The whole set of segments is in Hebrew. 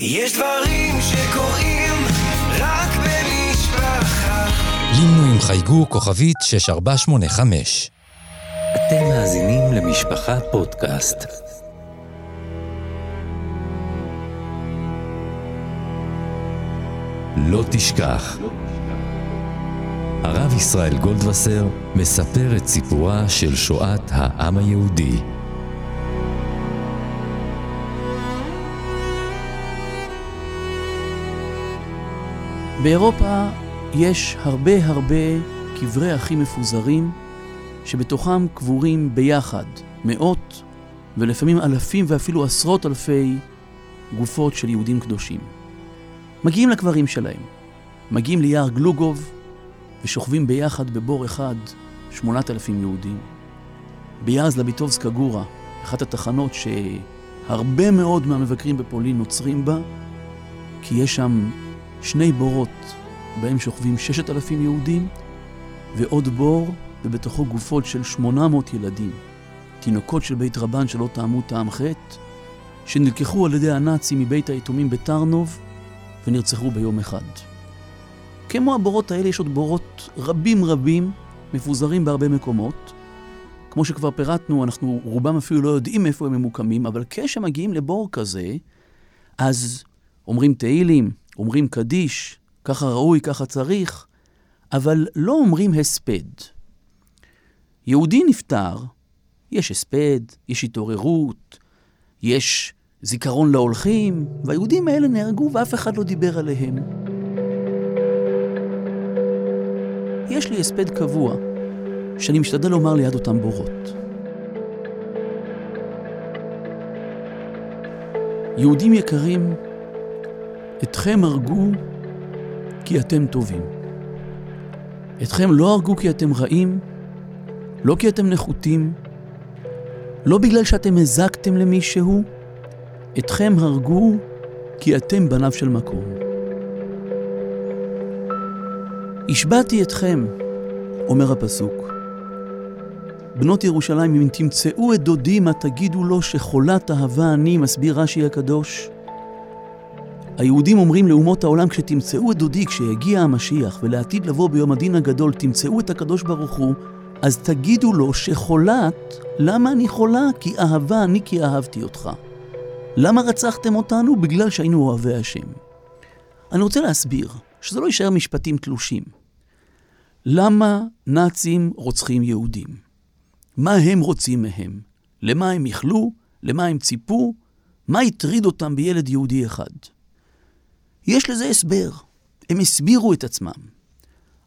יש דברים שקורים רק במשפחה. לינו עם חייגו כוכבית 6485. אתם מאזינים למשפחה פודקאסט. לא תשכח. הרב ישראל גולדווסר מספר את סיפורה של שואת העם היהודי. באירופה יש הרבה הרבה קברי אחים מפוזרים, שבתוכם קבורים ביחד מאות ולפעמים אלפים ואפילו עשרות אלפי גופות של יהודים קדושים. מגיעים לקברים שלהם, מגיעים ליער גלוגוב ושוכבים ביחד בבור אחד שמונת אלפים יהודים. ביער זלביטובסקה גורה, אחת התחנות שהרבה מאוד מהמבקרים בפולין נוצרים בה, כי יש שם שני בורות בהם שוכבים ששת אלפים יהודים, ועוד בור ובתוכו גופות של שמונה מאות ילדים, תינוקות של בית רבן שלא טעמו טעם חטא, שנלקחו על ידי הנאצים מבית היתומים בטרנוב ונרצחו ביום אחד. כמו הבורות האלה יש עוד בורות רבים רבים, מפוזרים בהרבה מקומות. כמו שכבר פירטנו, אנחנו רובם אפילו לא יודעים איפה הם ממוקמים, אבל כשמגיעים לבור כזה, אז אומרים תהילים, אומרים קדיש, ככה ראוי, ככה צריך, אבל לא אומרים הספד. יהודי נפטר, יש הספד, יש התעוררות, יש זיכרון להולכים, והיהודים האלה נהרגו ואף אחד לא דיבר עליהם. יש לי הספד קבוע, שאני משתדל לומר ליד אותם בורות. יהודים יקרים, אתכם הרגו כי אתם טובים. אתכם לא הרגו כי אתם רעים, לא כי אתם נחותים, לא בגלל שאתם הזקתם למישהו, אתכם הרגו כי אתם בניו של מקום. השבעתי אתכם, אומר הפסוק. בנות ירושלים, אם תמצאו את דודי, מה תגידו לו שחולת אהבה אני, מסביר רש"י הקדוש. היהודים אומרים לאומות העולם, כשתמצאו את דודי, כשיגיע המשיח, ולעתיד לבוא ביום הדין הגדול, תמצאו את הקדוש ברוך הוא, אז תגידו לו שחולת, למה אני חולה? כי אהבה אני כי אהבתי אותך. למה רצחתם אותנו? בגלל שהיינו אוהבי השם. אני רוצה להסביר, שזה לא יישאר משפטים תלושים. למה נאצים רוצחים יהודים? מה הם רוצים מהם? למה הם יכלו? למה הם ציפו? מה הטריד אותם בילד יהודי אחד? יש לזה הסבר. הם הסבירו את עצמם.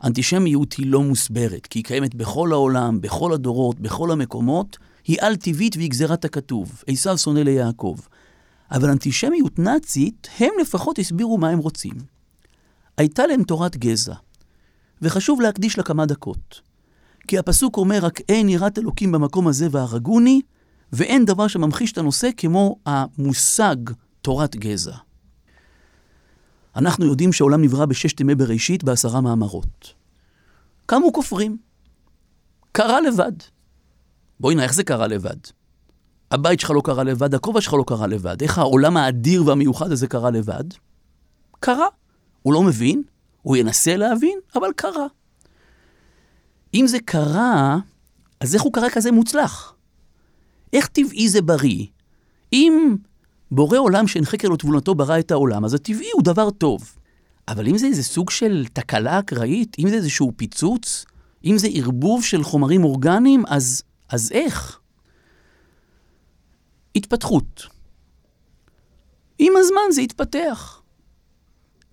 אנטישמיות היא לא מוסברת, כי היא קיימת בכל העולם, בכל הדורות, בכל המקומות, היא על-טבעית והיא גזירת הכתוב. עשיו שונא ליעקב. אבל אנטישמיות נאצית, הם לפחות הסבירו מה הם רוצים. הייתה להם תורת גזע, וחשוב להקדיש לה כמה דקות. כי הפסוק אומר, רק אין יראת אלוקים במקום הזה והרגוני, ואין דבר שממחיש את הנושא כמו המושג תורת גזע. אנחנו יודעים שהעולם נברא בששת ימי בראשית בעשרה מאמרות. קמו כופרים. קרה לבד. בואי נראה איך זה קרה לבד. הבית שלך לא קרה לבד, הכובע שלך לא קרה לבד. איך העולם האדיר והמיוחד הזה קרה לבד? קרה. הוא לא מבין, הוא ינסה להבין, אבל קרה. אם זה קרה, אז איך הוא קרה כזה מוצלח? איך טבעי זה בריא? אם בורא עולם שאין חקר לו תבונתו ברא את העולם, אז הטבעי הוא דבר טוב. אבל אם זה איזה סוג של תקלה אקראית, אם זה איזשהו פיצוץ, אם זה ערבוב של חומרים אורגניים, אז, אז איך? התפתחות. עם הזמן זה התפתח.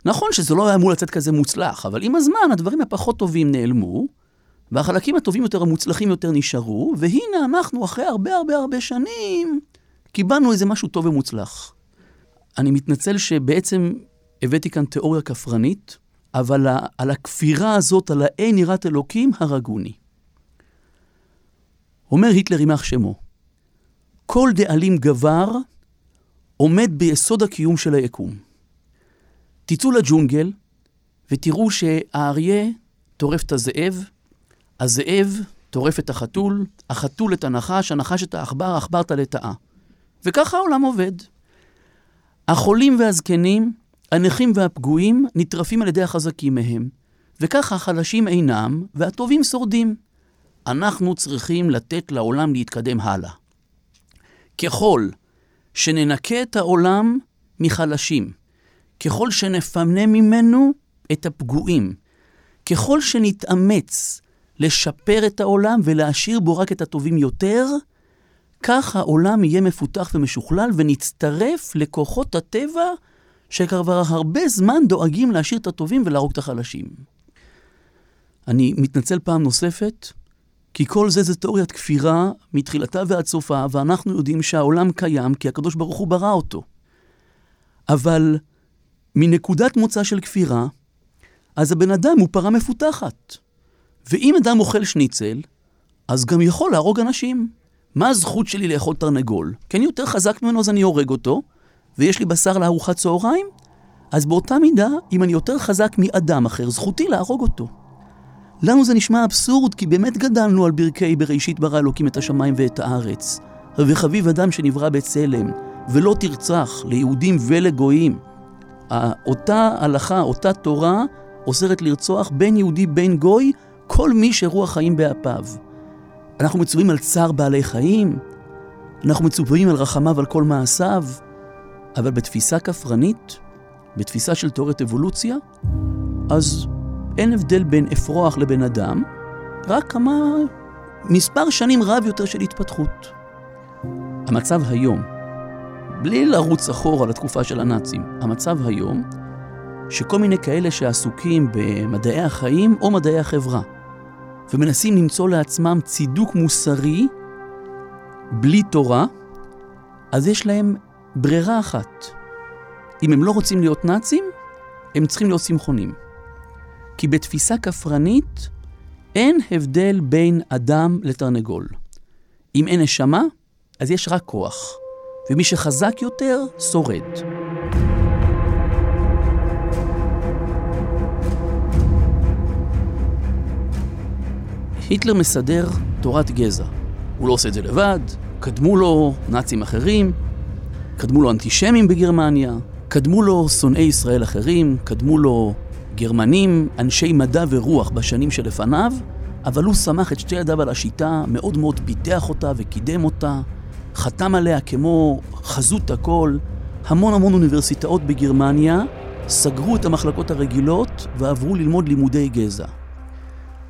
נכון שזה לא היה אמור לצאת כזה מוצלח, אבל עם הזמן הדברים הפחות טובים נעלמו, והחלקים הטובים יותר, המוצלחים יותר נשארו, והנה אנחנו אחרי הרבה הרבה הרבה שנים קיבלנו איזה משהו טוב ומוצלח. אני מתנצל שבעצם הבאתי כאן תיאוריה כפרנית, אבל על הכפירה הזאת, על האין יראת אלוקים, הרגוני. אומר היטלר יימח שמו, כל דאלים גבר עומד ביסוד הקיום של היקום. תצאו לג'ונגל ותראו שהאריה טורף את הזאב, הזאב טורף את החתול, החתול את הנחש, הנחש את העכבר, העכבר את הלטאה. וככה העולם עובד. החולים והזקנים, הנכים והפגועים, נטרפים על ידי החזקים מהם, וכך החלשים אינם, והטובים שורדים. אנחנו צריכים לתת לעולם להתקדם הלאה. ככל שננקה את העולם מחלשים, ככל שנפנה ממנו את הפגועים, ככל שנתאמץ לשפר את העולם ולהשאיר בו רק את הטובים יותר, כך העולם יהיה מפותח ומשוכלל ונצטרף לכוחות הטבע שכבר הרבה זמן דואגים להשאיר את הטובים ולהרוג את החלשים. אני מתנצל פעם נוספת, כי כל זה זה תיאוריית כפירה מתחילתה ועד סופה, ואנחנו יודעים שהעולם קיים כי הקדוש ברוך הוא ברא אותו. אבל מנקודת מוצא של כפירה, אז הבן אדם הוא פרה מפותחת. ואם אדם אוכל שניצל, אז גם יכול להרוג אנשים. מה הזכות שלי לאכול תרנגול? כי אני יותר חזק ממנו אז אני הורג אותו, ויש לי בשר לארוחת צהריים? אז באותה מידה, אם אני יותר חזק מאדם אחר, זכותי להרוג אותו. לנו זה נשמע אבסורד, כי באמת גדלנו על ברכי בראשית ברא אלוקים את השמיים ואת הארץ. וחביב אדם שנברא בצלם, ולא תרצח ליהודים ולגויים. אותה הלכה, אותה תורה, אוסרת לרצוח בין יהודי בין גוי, כל מי שרוח חיים באפיו. אנחנו מצווים על צער בעלי חיים, אנחנו מצווים על רחמיו על כל מעשיו, אבל בתפיסה כפרנית, בתפיסה של תיאוריית אבולוציה, אז אין הבדל בין אפרוח לבן אדם, רק כמה, מספר שנים רב יותר של התפתחות. המצב היום, בלי לרוץ אחורה לתקופה של הנאצים, המצב היום, שכל מיני כאלה שעסוקים במדעי החיים או מדעי החברה, ומנסים למצוא לעצמם צידוק מוסרי בלי תורה, אז יש להם ברירה אחת. אם הם לא רוצים להיות נאצים, הם צריכים להיות צמחונים. כי בתפיסה כפרנית אין הבדל בין אדם לתרנגול. אם אין נשמה, אז יש רק כוח, ומי שחזק יותר, שורד. היטלר מסדר תורת גזע. הוא לא עושה את זה לבד, קדמו לו נאצים אחרים, קדמו לו אנטישמים בגרמניה, קדמו לו שונאי ישראל אחרים, קדמו לו גרמנים, אנשי מדע ורוח בשנים שלפניו, אבל הוא שמח את שתי ידיו על השיטה, מאוד מאוד פיתח אותה וקידם אותה, חתם עליה כמו חזות הכל. המון המון אוניברסיטאות בגרמניה סגרו את המחלקות הרגילות ועברו ללמוד לימודי גזע.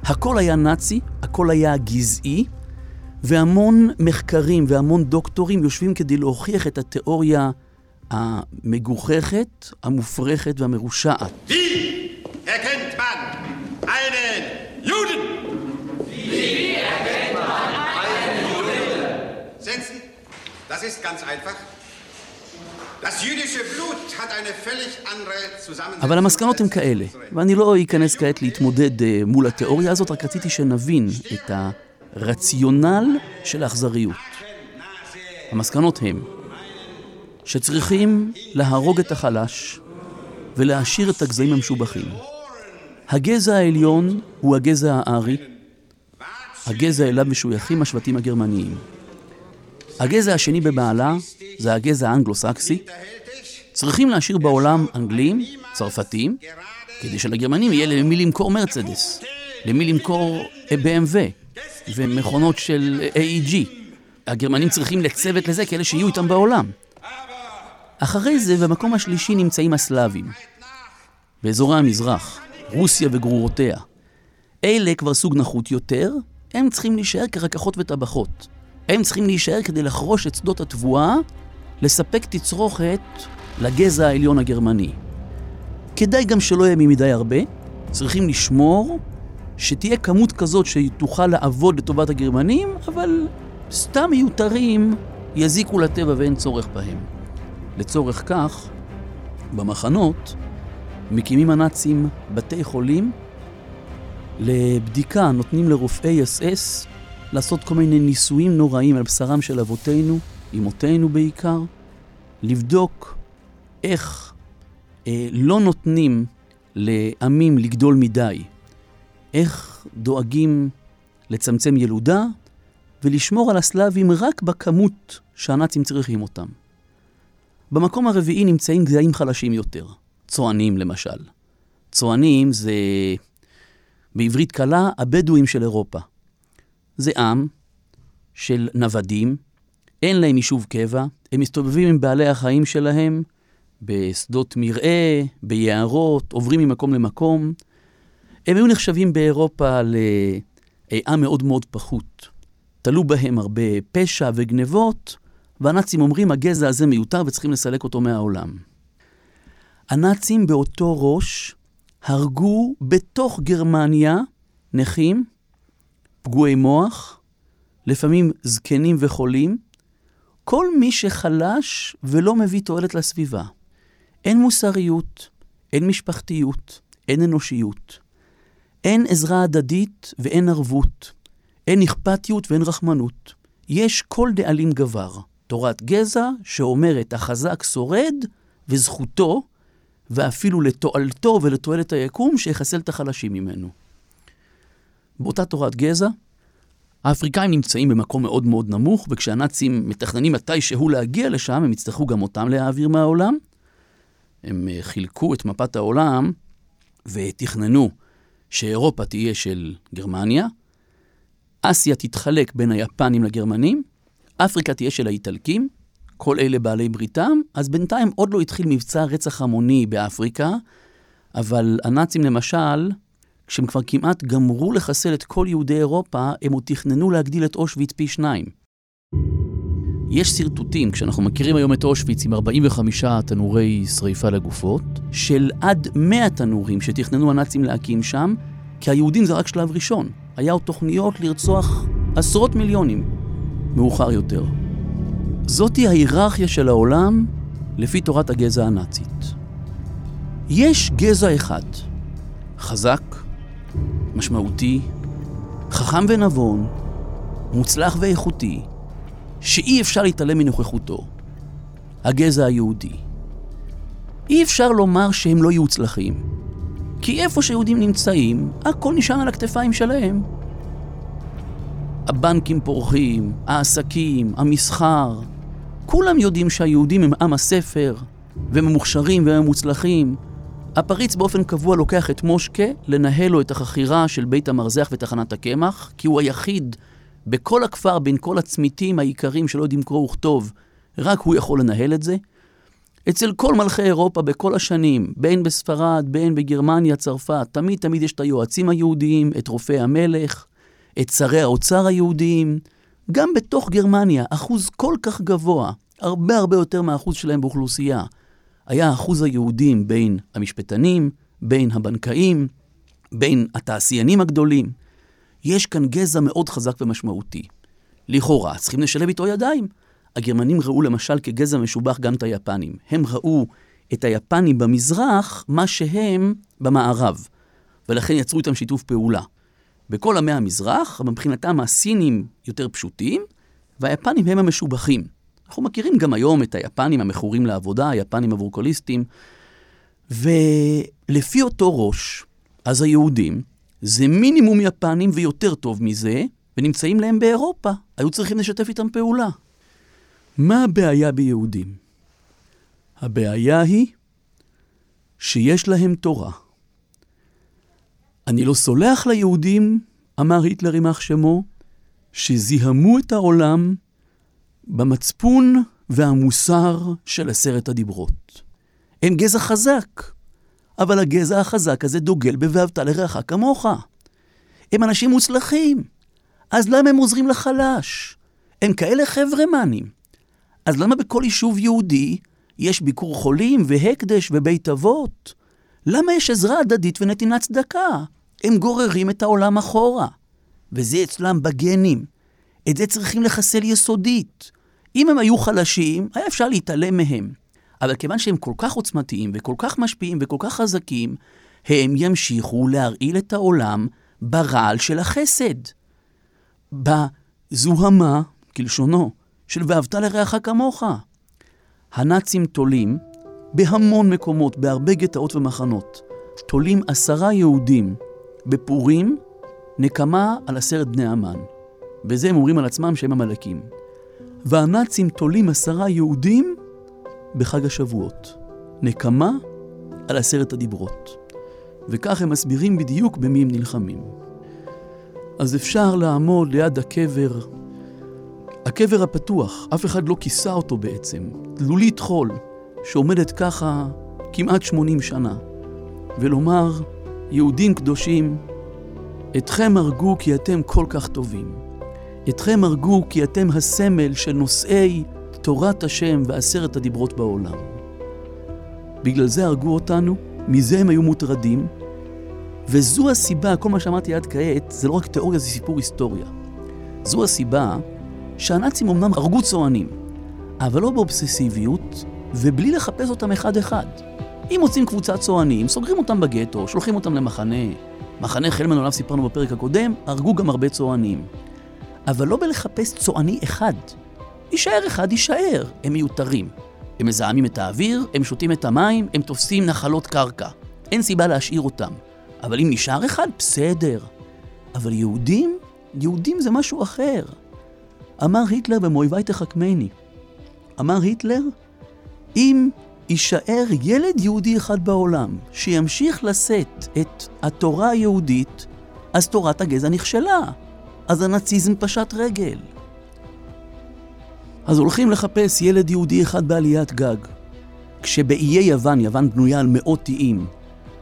הכל היה נאצי, הכל היה גזעי, והמון מחקרים והמון דוקטורים יושבים כדי להוכיח את התיאוריה המגוחכת, המופרכת והמרושעת. Das ist ganz einfach. אבל המסקנות הן כאלה, ואני לא אכנס כעת להתמודד אה, מול התיאוריה הזאת, רק רציתי שנבין את הרציונל של האכזריות. המסקנות הן שצריכים להרוג את החלש ולהשאיר את הגזעים המשובחים. הגזע העליון הוא הגזע הארי, הגזע אליו משויכים השבטים הגרמניים. הגזע השני במעלה זה הגזע האנגלו-סקסי. צריכים להשאיר בעולם אנגלים, צרפתים, כדי שלגרמנים יהיה למי למכור מרצדס, למי למכור BMW ומכונות של AEG. הגרמנים צריכים לצוות לזה כאלה שיהיו איתם בעולם. אחרי זה, במקום השלישי נמצאים הסלאבים, באזורי המזרח, רוסיה וגרורותיה. אלה כבר סוג נחות יותר, הם צריכים להישאר כרקחות וטבחות. הם צריכים להישאר כדי לחרוש את שדות התבואה, לספק תצרוכת לגזע העליון הגרמני. כדאי גם שלא יהיה ממדי הרבה, צריכים לשמור שתהיה כמות כזאת שתוכל לעבוד לטובת הגרמנים, אבל סתם מיותרים יזיקו לטבע ואין צורך בהם. לצורך כך, במחנות מקימים הנאצים בתי חולים לבדיקה, נותנים לרופאי אס אס לעשות כל מיני ניסויים נוראים על בשרם של אבותינו, אמותינו בעיקר, לבדוק איך אה, לא נותנים לעמים לגדול מדי, איך דואגים לצמצם ילודה ולשמור על הסלאבים רק בכמות שהנאצים צריכים אותם. במקום הרביעי נמצאים גזעים חלשים יותר, צוענים למשל. צוענים זה בעברית קלה הבדואים של אירופה. זה עם של נוודים, אין להם יישוב קבע, הם מסתובבים עם בעלי החיים שלהם בשדות מרעה, ביערות, עוברים ממקום למקום. הם היו נחשבים באירופה לעם מאוד מאוד פחות. תלו בהם הרבה פשע וגנבות, והנאצים אומרים, הגזע הזה מיותר וצריכים לסלק אותו מהעולם. הנאצים באותו ראש הרגו בתוך גרמניה נכים, פגועי מוח, לפעמים זקנים וחולים, כל מי שחלש ולא מביא תועלת לסביבה. אין מוסריות, אין משפחתיות, אין אנושיות. אין עזרה הדדית ואין ערבות. אין אכפתיות ואין רחמנות. יש כל דאלים גבר. תורת גזע שאומרת החזק שורד וזכותו, ואפילו לתועלתו ולתועלת היקום, שיחסל את החלשים ממנו. באותה תורת גזע, האפריקאים נמצאים במקום מאוד מאוד נמוך, וכשהנאצים מתכננים מתישהו להגיע לשם, הם יצטרכו גם אותם להעביר מהעולם. הם אה, חילקו את מפת העולם ותכננו שאירופה תהיה של גרמניה, אסיה תתחלק בין היפנים לגרמנים, אפריקה תהיה של האיטלקים, כל אלה בעלי בריתם, אז בינתיים עוד לא התחיל מבצע רצח המוני באפריקה, אבל הנאצים למשל, כשהם כבר כמעט גמרו לחסל את כל יהודי אירופה, הם עוד תכננו להגדיל את אושוויץ פי שניים. יש שרטוטים, כשאנחנו מכירים היום את אושוויץ עם 45 תנורי שריפה לגופות, של עד 100 תנורים שתכננו הנאצים להקים שם, כי היהודים זה רק שלב ראשון. היה עוד תוכניות לרצוח עשרות מיליונים מאוחר יותר. זאתי ההיררכיה של העולם לפי תורת הגזע הנאצית. יש גזע אחד, חזק, משמעותי, חכם ונבון, מוצלח ואיכותי, שאי אפשר להתעלם מנוכחותו, הגזע היהודי. אי אפשר לומר שהם לא יוצלחים, כי איפה שיהודים נמצאים, הכל נשען על הכתפיים שלהם. הבנקים פורחים, העסקים, המסחר, כולם יודעים שהיהודים הם עם הספר, והם מוכשרים והם מוצלחים. הפריץ באופן קבוע לוקח את מושקה לנהל לו את החכירה של בית המרזח ותחנת הקמח, כי הוא היחיד בכל הכפר, בין כל הצמיתים העיקרים שלא יודעים קרוא וכתוב, רק הוא יכול לנהל את זה. אצל כל מלכי אירופה בכל השנים, בין בספרד, בין בגרמניה, צרפת, תמיד תמיד יש את היועצים היהודיים, את רופאי המלך, את שרי האוצר היהודיים. גם בתוך גרמניה, אחוז כל כך גבוה, הרבה הרבה יותר מהאחוז שלהם באוכלוסייה, היה אחוז היהודים בין המשפטנים, בין הבנקאים, בין התעשיינים הגדולים. יש כאן גזע מאוד חזק ומשמעותי. לכאורה, צריכים לשלב איתו ידיים. הגרמנים ראו למשל כגזע משובח גם את היפנים. הם ראו את היפנים במזרח, מה שהם במערב. ולכן יצרו איתם שיתוף פעולה. בכל עמי המזרח, מבחינתם הסינים יותר פשוטים, והיפנים הם המשובחים. אנחנו מכירים גם היום את היפנים המכורים לעבודה, היפנים הוורקוליסטים, ולפי אותו ראש, אז היהודים זה מינימום יפנים ויותר טוב מזה, ונמצאים להם באירופה. היו צריכים לשתף איתם פעולה. מה הבעיה ביהודים? הבעיה היא שיש להם תורה. אני לא סולח ליהודים, אמר היטלר יימח שמו, שזיהמו את העולם במצפון והמוסר של עשרת הדיברות. הם גזע חזק, אבל הגזע החזק הזה דוגל ב"ואהבת לרעך כמוך". הם אנשים מוצלחים, אז למה הם עוזרים לחלש? הם כאלה חברמנים. אז למה בכל יישוב יהודי יש ביקור חולים והקדש ובית אבות? למה יש עזרה הדדית ונתינת צדקה? הם גוררים את העולם אחורה, וזה אצלם בגנים. את זה צריכים לחסל יסודית. אם הם היו חלשים, היה אפשר להתעלם מהם. אבל כיוון שהם כל כך עוצמתיים וכל כך משפיעים וכל כך חזקים, הם ימשיכו להרעיל את העולם ברעל של החסד. בזוהמה, כלשונו, של ואהבת לרעך כמוך. הנאצים תולים בהמון מקומות, בהרבה גטאות ומחנות, תולים עשרה יהודים בפורים נקמה על עשרת בני המן. בזה הם אומרים על עצמם שהם עמלקים. והנאצים תולים עשרה יהודים בחג השבועות. נקמה על עשרת הדיברות. וכך הם מסבירים בדיוק במי הם נלחמים. אז אפשר לעמוד ליד הקבר, הקבר הפתוח, אף אחד לא כיסה אותו בעצם, תלולית חול, שעומדת ככה כמעט 80 שנה, ולומר, יהודים קדושים, אתכם הרגו כי אתם כל כך טובים. אתכם הרגו כי אתם הסמל של נושאי תורת השם ועשרת הדיברות בעולם. בגלל זה הרגו אותנו, מזה הם היו מוטרדים, וזו הסיבה, כל מה שאמרתי עד כעת, זה לא רק תיאוריה, זה סיפור היסטוריה. זו הסיבה שהנאצים אמנם הרגו צוענים, אבל לא באובססיביות, ובלי לחפש אותם אחד-אחד. אם מוצאים קבוצת צוענים, סוגרים אותם בגטו, שולחים אותם למחנה. מחנה חלמן עליו סיפרנו בפרק הקודם, הרגו גם הרבה צוענים. אבל לא בלחפש צועני אחד. יישאר אחד, יישאר. הם מיותרים. הם מזהמים את האוויר, הם שותים את המים, הם תופסים נחלות קרקע. אין סיבה להשאיר אותם. אבל אם נשאר אחד, בסדר. אבל יהודים? יהודים זה משהו אחר. אמר היטלר במאויבי תחכמני. אמר היטלר, אם יישאר ילד יהודי אחד בעולם שימשיך לשאת את התורה היהודית, אז תורת הגזע נכשלה. אז הנאציזם פשט רגל. אז הולכים לחפש ילד יהודי אחד בעליית גג. כשבאיי יוון, יוון בנויה על מאות איים,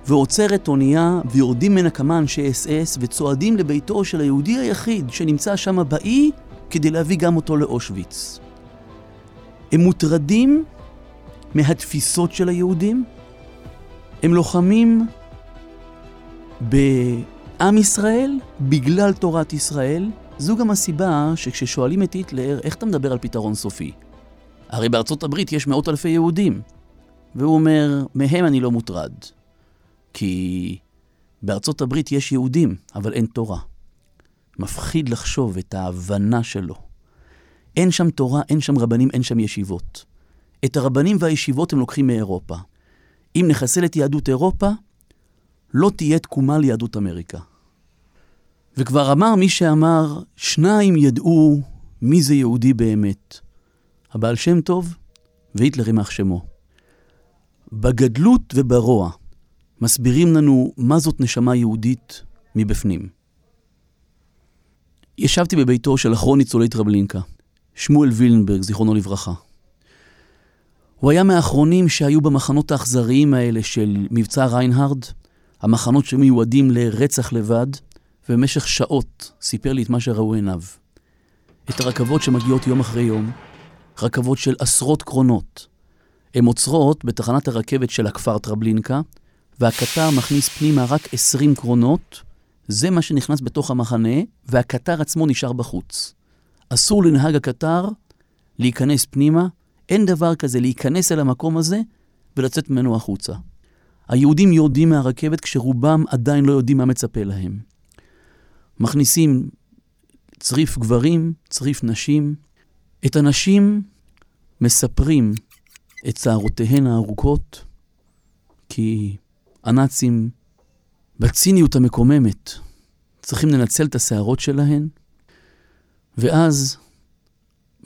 ועוצרת אונייה, ויורדים ממנה כמה אנשי אס אס, וצועדים לביתו של היהודי היחיד שנמצא שם באי, כדי להביא גם אותו לאושוויץ. הם מוטרדים מהתפיסות של היהודים, הם לוחמים בעם ישראל בגלל תורת ישראל. זו גם הסיבה שכששואלים את היטלר, איך אתה מדבר על פתרון סופי? הרי בארצות הברית יש מאות אלפי יהודים. והוא אומר, מהם אני לא מוטרד. כי בארצות הברית יש יהודים, אבל אין תורה. מפחיד לחשוב את ההבנה שלו. אין שם תורה, אין שם רבנים, אין שם ישיבות. את הרבנים והישיבות הם לוקחים מאירופה. אם נחסל את יהדות אירופה, לא תהיה תקומה ליהדות אמריקה. וכבר אמר מי שאמר, שניים ידעו מי זה יהודי באמת. הבעל שם טוב והיטלר יימח שמו. בגדלות וברוע מסבירים לנו מה זאת נשמה יהודית מבפנים. ישבתי בביתו של אחרון ניצולי טרבלינקה, שמואל וילנברג, זיכרונו לברכה. הוא היה מהאחרונים שהיו במחנות האכזריים האלה של מבצע ריינהרד, המחנות שמיועדים לרצח לבד, ובמשך שעות סיפר לי את מה שראו עיניו. את הרכבות שמגיעות יום אחרי יום, רכבות של עשרות קרונות. הן עוצרות בתחנת הרכבת של הכפר טרבלינקה, והקטר מכניס פנימה רק 20 קרונות, זה מה שנכנס בתוך המחנה, והקטר עצמו נשאר בחוץ. אסור לנהג הקטר להיכנס פנימה, אין דבר כזה להיכנס אל המקום הזה ולצאת ממנו החוצה. היהודים יורדים מהרכבת כשרובם עדיין לא יודעים מה מצפה להם. מכניסים צריף גברים, צריף נשים. את הנשים מספרים את שערותיהן הארוכות, כי הנאצים, בציניות המקוממת, צריכים לנצל את השערות שלהן, ואז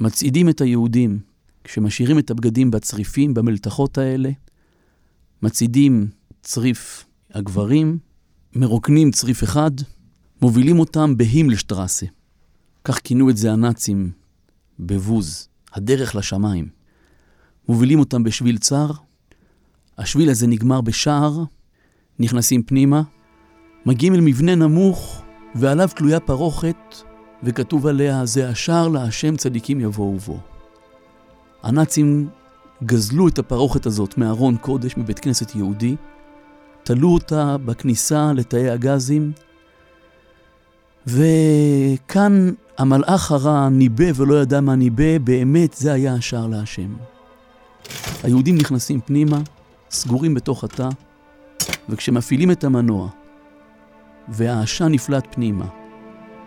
מצעידים את היהודים, כשמשאירים את הבגדים בצריפים, במלתחות האלה, מצעידים צריף הגברים, מרוקנים צריף אחד, מובילים אותם בהימלשטרסה. כך כינו את זה הנאצים בבוז, הדרך לשמיים. מובילים אותם בשביל צר, השביל הזה נגמר בשער, נכנסים פנימה, מגיעים אל מבנה נמוך, ועליו תלויה פרוכת, וכתוב עליה, זה השער להשם צדיקים יבואו בו. הנאצים גזלו את הפרוכת הזאת מארון קודש מבית כנסת יהודי, תלו אותה בכניסה לתאי הגזים, וכאן המלאך הרע ניבא ולא ידע מה ניבא, באמת זה היה השער להשם. היהודים נכנסים פנימה, סגורים בתוך התא, וכשמפעילים את המנוע, והעשן נפלט פנימה,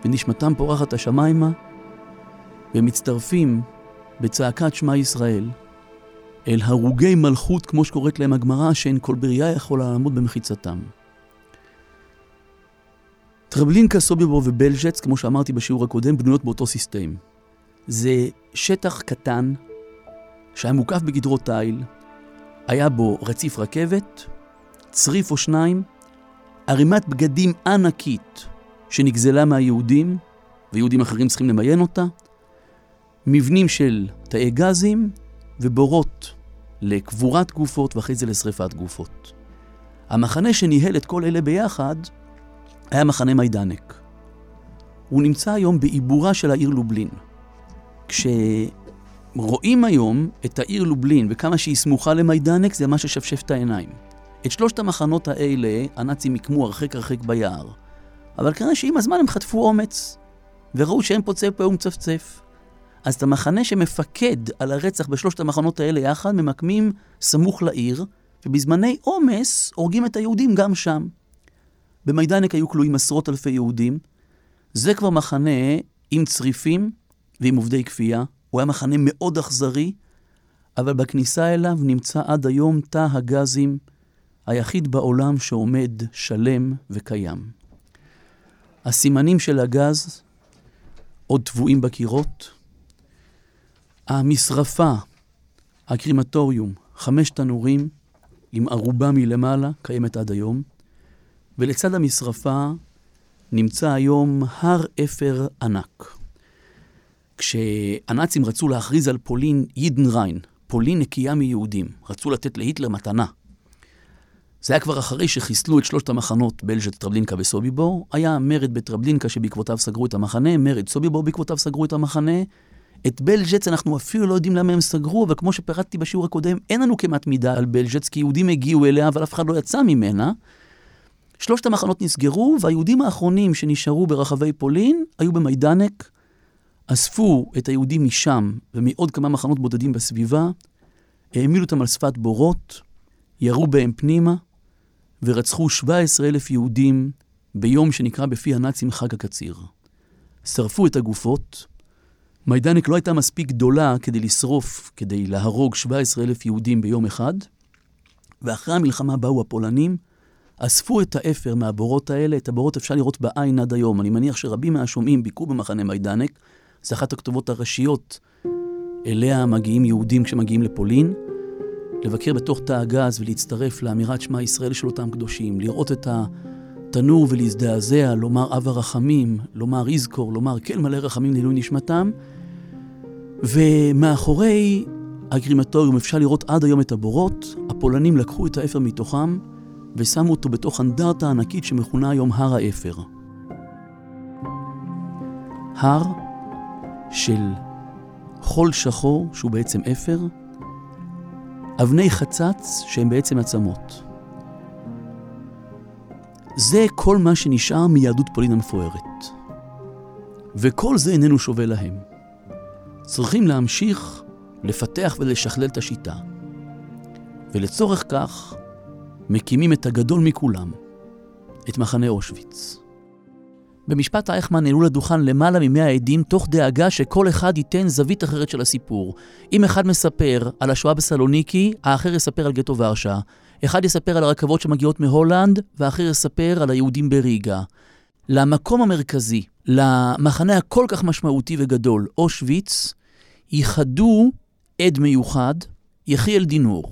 ונשמתם פורחת השמיימה, והם מצטרפים בצעקת שמע ישראל אל הרוגי מלכות, כמו שקוראת להם הגמרא, שאין כל בריאה יכולה לעמוד במחיצתם. טרבלינקה, סוביבור ובלז'ץ, כמו שאמרתי בשיעור הקודם, בנויות באותו סיסטם. זה שטח קטן שהיה מוקף בגדרות תיל, היה בו רציף רכבת, צריף או שניים, ערימת בגדים ענקית שנגזלה מהיהודים, ויהודים אחרים צריכים למיין אותה, מבנים של תאי גזים ובורות לקבורת גופות ואחרי זה לשרפת גופות. המחנה שניהל את כל אלה ביחד היה מחנה מיידנק. הוא נמצא היום בעיבורה של העיר לובלין. כשרואים היום את העיר לובלין וכמה שהיא סמוכה למיידנק, זה ממש לשפשף את העיניים. את שלושת המחנות האלה הנאצים יקמו הרחק הרחק ביער. אבל כנראה שעם הזמן הם חטפו אומץ, וראו שאין פה ומצפצף. אז את המחנה שמפקד על הרצח בשלושת המחנות האלה יחד, ממקמים סמוך לעיר, ובזמני עומס הורגים את היהודים גם שם. במיידנק היו כלואים עשרות אלפי יהודים. זה כבר מחנה עם צריפים ועם עובדי כפייה. הוא היה מחנה מאוד אכזרי, אבל בכניסה אליו נמצא עד היום תא הגזים היחיד בעולם שעומד שלם וקיים. הסימנים של הגז עוד טבועים בקירות. המשרפה, הקרימטוריום, חמש תנורים עם ערובה מלמעלה, קיימת עד היום. ולצד המשרפה נמצא היום הר אפר ענק. כשהנאצים רצו להכריז על פולין יידן ריין, פולין נקייה מיהודים, רצו לתת להיטלר מתנה. זה היה כבר אחרי שחיסלו את שלושת המחנות בלז'ת, טרבלינקה וסוביבור. היה מרד בטרבלינקה שבעקבותיו סגרו את המחנה, מרד סוביבור בעקבותיו סגרו את המחנה. את בלז'ץ אנחנו אפילו לא יודעים למה הם סגרו, אבל כמו שפירטתי בשיעור הקודם, אין לנו כמעט מידע על בלז'ץ, כי יהודים הגיעו אליה, אבל אף אחד לא יצא ממנה. שלושת המחנות נסגרו, והיהודים האחרונים שנשארו ברחבי פולין היו במיידנק, אספו את היהודים משם ומעוד כמה מחנות בודדים בסביבה, העמידו אותם על שפת בורות, ירו בהם פנימה, ורצחו 17 אלף יהודים ביום שנקרא בפי הנאצים חג הקציר. שרפו את הגופות. מיידנק לא הייתה מספיק גדולה כדי לשרוף, כדי להרוג 17 אלף יהודים ביום אחד, ואחרי המלחמה באו הפולנים, אספו את האפר מהבורות האלה, את הבורות אפשר לראות בעין עד היום. אני מניח שרבים מהשומעים ביקרו במחנה מיידנק, זה אחת הכתובות הראשיות אליה מגיעים יהודים כשמגיעים לפולין. לבקר בתוך תא הגז ולהצטרף לאמירת שמע ישראל של אותם קדושים, לראות את התנור ולהזדעזע, לומר אב הרחמים, לומר יזכור, לומר כן מלא רחמים לעילוי נשמתם. ומאחורי הגרימטוריום אפשר לראות עד היום את הבורות, הפולנים לקחו את האפר מתוכם ושמו אותו בתוך אנדרטה ענקית שמכונה היום הר האפר. הר של חול שחור, שהוא בעצם אפר, אבני חצץ שהן בעצם עצמות. זה כל מה שנשאר מיהדות פולין המפוארת. וכל זה איננו שווה להם. צריכים להמשיך לפתח ולשכלל את השיטה. ולצורך כך מקימים את הגדול מכולם, את מחנה אושוויץ. במשפט אייכמן העלו לדוכן למעלה ממאה עדים, תוך דאגה שכל אחד ייתן זווית אחרת של הסיפור. אם אחד מספר על השואה בסלוניקי, האחר יספר על גטו ורשה. אחד יספר על הרכבות שמגיעות מהולנד, והאחר יספר על היהודים בריגה. למקום המרכזי, למחנה הכל כך משמעותי וגדול, אושוויץ, ייחדו עד מיוחד, יחיאל דינור.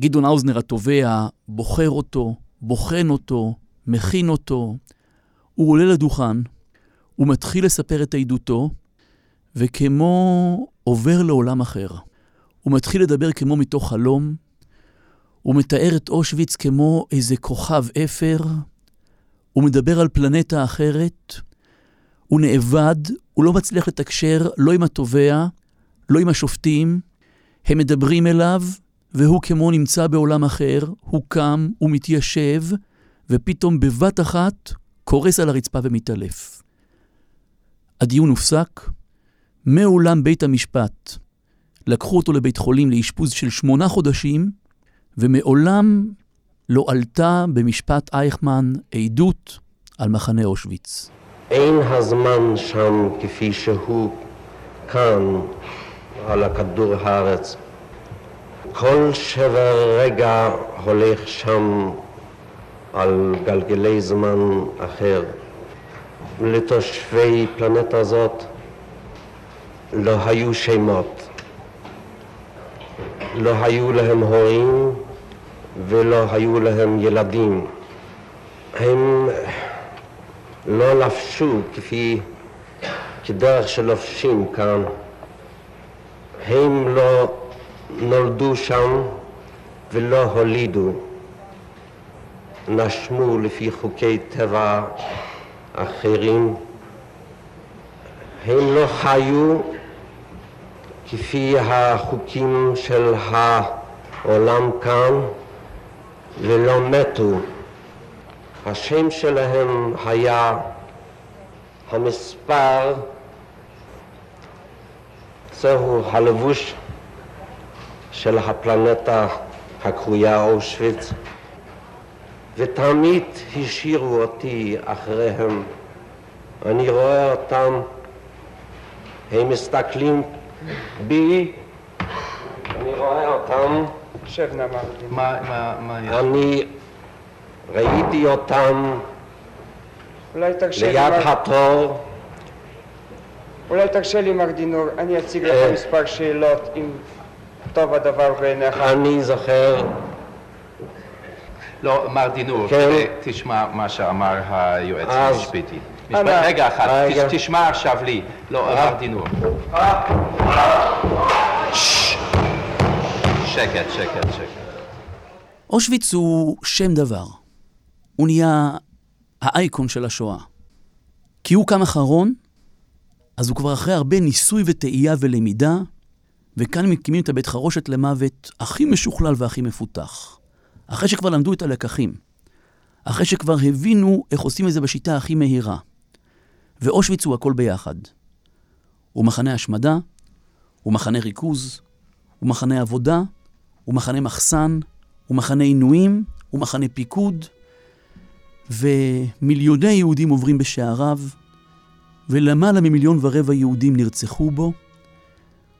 גדעון האוזנר התובע בוחר אותו, בוחן אותו, מכין אותו, הוא עולה לדוכן, הוא מתחיל לספר את עדותו, וכמו עובר לעולם אחר. הוא מתחיל לדבר כמו מתוך חלום, הוא מתאר את אושוויץ כמו איזה כוכב אפר, הוא מדבר על פלנטה אחרת, הוא נאבד, הוא לא מצליח לתקשר לא עם התובע, לא עם השופטים, הם מדברים אליו, והוא כמו נמצא בעולם אחר, הוא קם, הוא מתיישב, ופתאום בבת אחת קורס על הרצפה ומתעלף. הדיון הופסק, מאולם בית המשפט לקחו אותו לבית חולים לאשפוז של שמונה חודשים, ומעולם לא עלתה במשפט אייכמן עדות על מחנה אושוויץ. אין הזמן שם כפי שהוא כאן על הכדור הארץ. כל שבר רגע הולך שם על גלגלי זמן אחר. לתושבי פלנטה זאת לא היו שמות, לא היו להם הורים ולא היו להם ילדים. הם לא לבשו כפי, כדרך שלובשים כאן. הם לא נולדו שם ולא הולידו. נשמו לפי חוקי טבע אחרים. הם לא חיו כפי החוקים של העולם כאן ולא מתו. השם שלהם היה המספר, זהו הלבוש של הפלנטה הקרויה אושוויץ, ותמיד השאירו אותי אחריהם. אני רואה אותם, הם מסתכלים בי, אני רואה אותם, שב נא. מה? אני ראיתי אותם אולי תרשה לי, ליד. התור, אולי תרשה לי מר דינור, אני אציג אה. לך מספר שאלות אם טוב הדבר בעיניך. אני זוכר, לא, מר דינור, כן. תשמע מה שאמר היועץ אז- המשפטי. רגע אחד, רגע. תש- תשמע עכשיו לי. לא, מר דינור. שקט, שקט, שקט. אושוויץ הוא שם דבר. הוא נהיה האייקון של השואה. כי הוא קם אחרון, אז הוא כבר אחרי הרבה ניסוי וטעייה ולמידה, וכאן מקימים את הבית חרושת למוות הכי משוכלל והכי מפותח. אחרי שכבר למדו את הלקחים. אחרי שכבר הבינו איך עושים את זה בשיטה הכי מהירה. ואושוויץ הוא הכל ביחד. הוא מחנה השמדה, הוא מחנה ריכוז, הוא מחנה עבודה, הוא מחנה מחסן, הוא מחנה עינויים, הוא מחנה פיקוד, ומיליוני יהודים עוברים בשעריו, ולמעלה ממיליון ורבע יהודים נרצחו בו.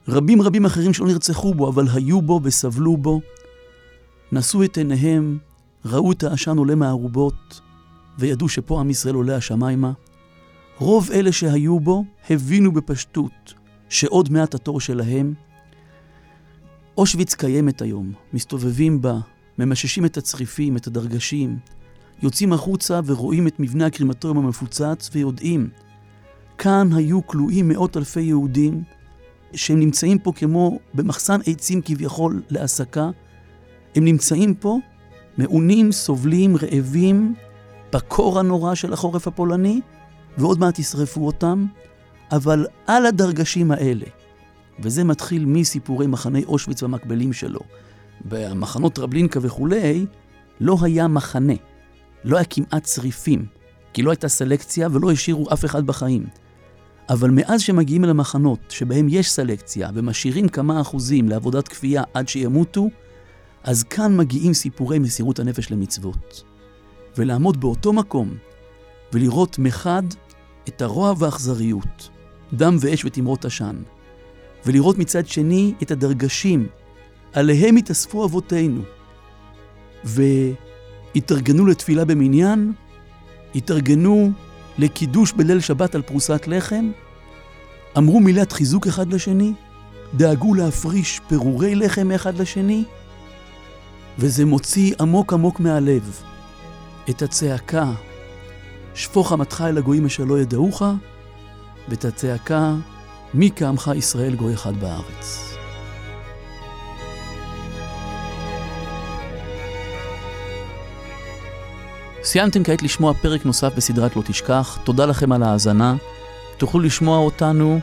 רבים רבים אחרים שלא נרצחו בו, אבל היו בו וסבלו בו. נשאו את עיניהם, ראו את העשן עולה מהארובות, וידעו שפה עם ישראל עולה השמיימה. רוב אלה שהיו בו הבינו בפשטות שעוד מעט התור שלהם. אושוויץ קיימת היום, מסתובבים בה, ממששים את הצריפים, את הדרגשים, יוצאים החוצה ורואים את מבנה הקרימטוריום המפוצץ ויודעים, כאן היו כלואים מאות אלפי יהודים שהם נמצאים פה כמו במחסן עצים כביכול להסקה. הם נמצאים פה מעונים, סובלים, רעבים, בקור הנורא של החורף הפולני, ועוד מעט ישרפו אותם, אבל על הדרגשים האלה, וזה מתחיל מסיפורי מחנה אושוויץ והמקבלים שלו. במחנות טרבלינקה וכולי, לא היה מחנה. לא היה כמעט צריפים, כי לא הייתה סלקציה ולא השאירו אף אחד בחיים. אבל מאז שמגיעים אל המחנות, שבהם יש סלקציה ומשאירים כמה אחוזים לעבודת כפייה עד שימותו, אז כאן מגיעים סיפורי מסירות הנפש למצוות. ולעמוד באותו מקום ולראות מחד את הרוע והאכזריות, דם ואש ותמרות עשן, ולראות מצד שני את הדרגשים עליהם התאספו אבותינו, והתארגנו לתפילה במניין, התארגנו לקידוש בליל שבת על פרוסת לחם, אמרו מילת חיזוק אחד לשני, דאגו להפריש פירורי לחם אחד לשני, וזה מוציא עמוק עמוק מהלב את הצעקה, שפוך חמתך אל הגויים אשר לא ידעוך, ואת הצעקה, מי כעמך ישראל גוי אחד בארץ. סיימתם כעת לשמוע פרק נוסף בסדרת לא תשכח, תודה לכם על ההאזנה. תוכלו לשמוע אותנו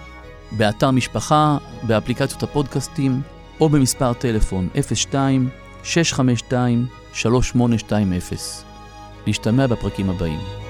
באתר משפחה, באפליקציות הפודקאסטים, או במספר טלפון 02-652-3820. להשתמע בפרקים הבאים.